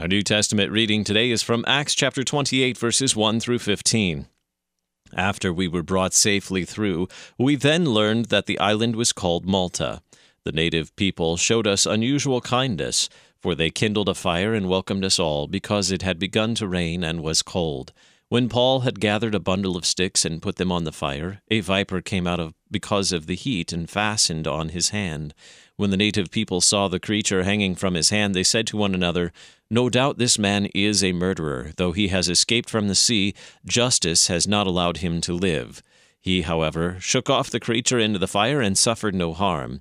Our New Testament reading today is from Acts chapter 28, verses 1 through 15. After we were brought safely through, we then learned that the island was called Malta. The native people showed us unusual kindness, for they kindled a fire and welcomed us all, because it had begun to rain and was cold. When Paul had gathered a bundle of sticks and put them on the fire, a viper came out of because of the heat and fastened on his hand. When the native people saw the creature hanging from his hand, they said to one another, No doubt this man is a murderer. Though he has escaped from the sea, justice has not allowed him to live. He, however, shook off the creature into the fire and suffered no harm.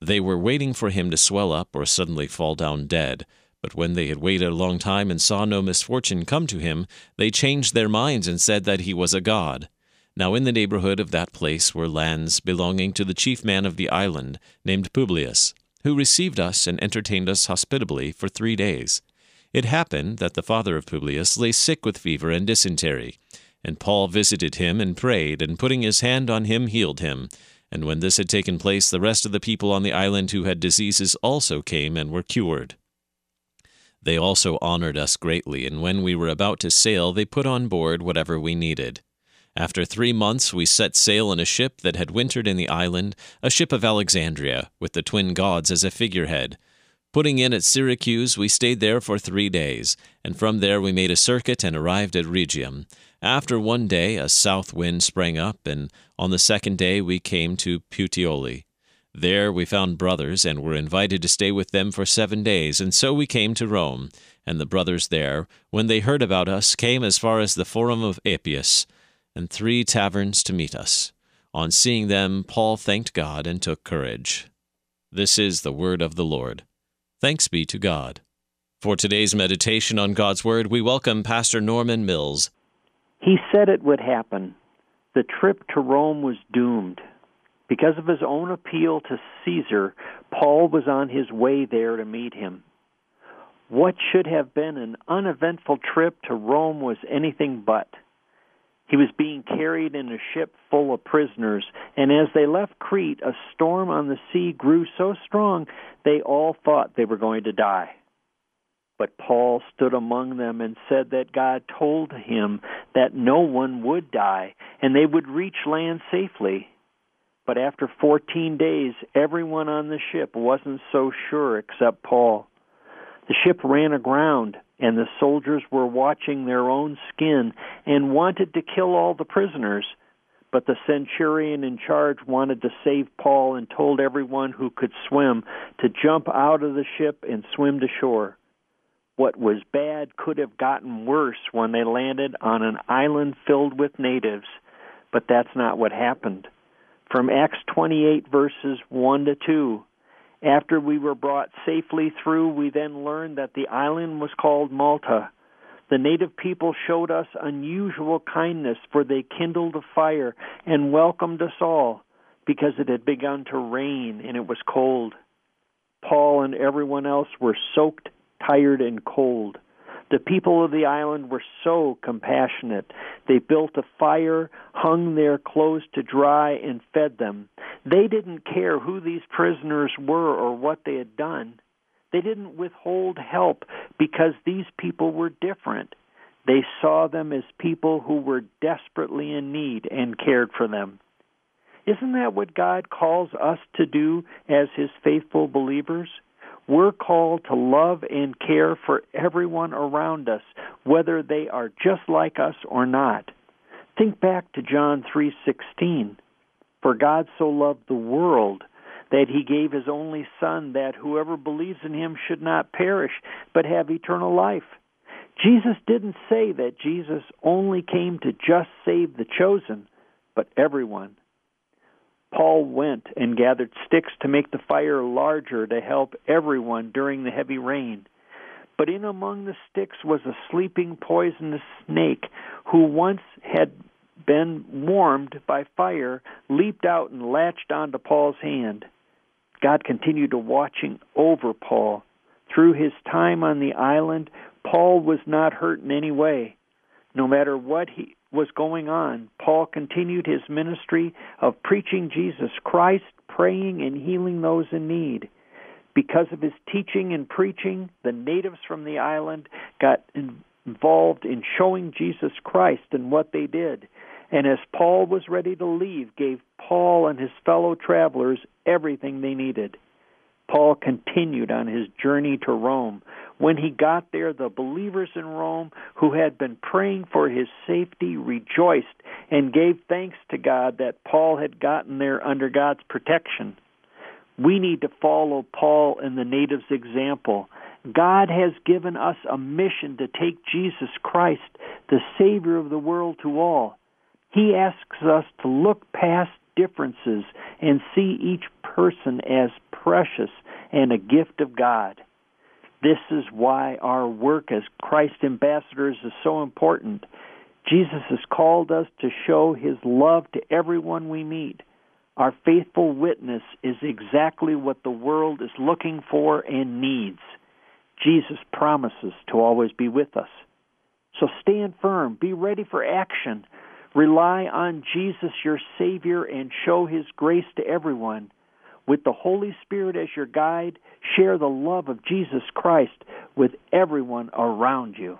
They were waiting for him to swell up or suddenly fall down dead. But when they had waited a long time and saw no misfortune come to him, they changed their minds and said that he was a god. Now in the neighborhood of that place were lands belonging to the chief man of the island, named Publius, who received us and entertained us hospitably for three days. It happened that the father of Publius lay sick with fever and dysentery. And Paul visited him and prayed, and putting his hand on him, healed him. And when this had taken place, the rest of the people on the island who had diseases also came and were cured. They also honored us greatly, and when we were about to sail, they put on board whatever we needed. After three months, we set sail in a ship that had wintered in the island, a ship of Alexandria, with the twin gods as a figurehead. Putting in at Syracuse, we stayed there for three days, and from there we made a circuit and arrived at Rhegium. After one day, a south wind sprang up, and on the second day we came to Puteoli. There we found brothers, and were invited to stay with them for seven days, and so we came to Rome. And the brothers there, when they heard about us, came as far as the Forum of Appius, and three taverns to meet us. On seeing them, Paul thanked God and took courage. This is the word of the Lord. Thanks be to God. For today's meditation on God's Word, we welcome Pastor Norman Mills. He said it would happen. The trip to Rome was doomed. Because of his own appeal to Caesar, Paul was on his way there to meet him. What should have been an uneventful trip to Rome was anything but. He was being carried in a ship full of prisoners, and as they left Crete, a storm on the sea grew so strong they all thought they were going to die. But Paul stood among them and said that God told him that no one would die, and they would reach land safely. But after 14 days, everyone on the ship wasn't so sure except Paul. The ship ran aground, and the soldiers were watching their own skin and wanted to kill all the prisoners. But the centurion in charge wanted to save Paul and told everyone who could swim to jump out of the ship and swim to shore. What was bad could have gotten worse when they landed on an island filled with natives, but that's not what happened from Acts 28, verses 1 to 2. After we were brought safely through, we then learned that the island was called Malta. The native people showed us unusual kindness, for they kindled a fire and welcomed us all, because it had begun to rain and it was cold. Paul and everyone else were soaked, tired, and cold. The people of the island were so compassionate. They built a fire, hung their clothes to dry, and fed them. They didn't care who these prisoners were or what they had done. They didn't withhold help because these people were different. They saw them as people who were desperately in need and cared for them. Isn't that what God calls us to do as His faithful believers? We're called to love and care for everyone around us, whether they are just like us or not. Think back to John 3:16. For God so loved the world that he gave his only son that whoever believes in him should not perish but have eternal life. Jesus didn't say that Jesus only came to just save the chosen, but everyone. Paul went and gathered sticks to make the fire larger to help everyone during the heavy rain. But in among the sticks was a sleeping poisonous snake who once had been warmed by fire, leaped out and latched onto Paul's hand. God continued to watching over Paul. Through his time on the island, Paul was not hurt in any way. No matter what he was going on, Paul continued his ministry of preaching Jesus Christ, praying and healing those in need. Because of his teaching and preaching, the natives from the island got involved in showing Jesus Christ and what they did. And as Paul was ready to leave, gave Paul and his fellow travelers everything they needed. Paul continued on his journey to Rome. When he got there, the believers in Rome who had been praying for his safety rejoiced and gave thanks to God that Paul had gotten there under God's protection. We need to follow Paul and the natives' example. God has given us a mission to take Jesus Christ, the Savior of the world, to all. He asks us to look past differences and see each person as precious and a gift of God. This is why our work as Christ ambassadors is so important. Jesus has called us to show his love to everyone we meet. Our faithful witness is exactly what the world is looking for and needs. Jesus promises to always be with us. So stand firm, be ready for action. Rely on Jesus, your Savior, and show His grace to everyone. With the Holy Spirit as your guide, share the love of Jesus Christ with everyone around you.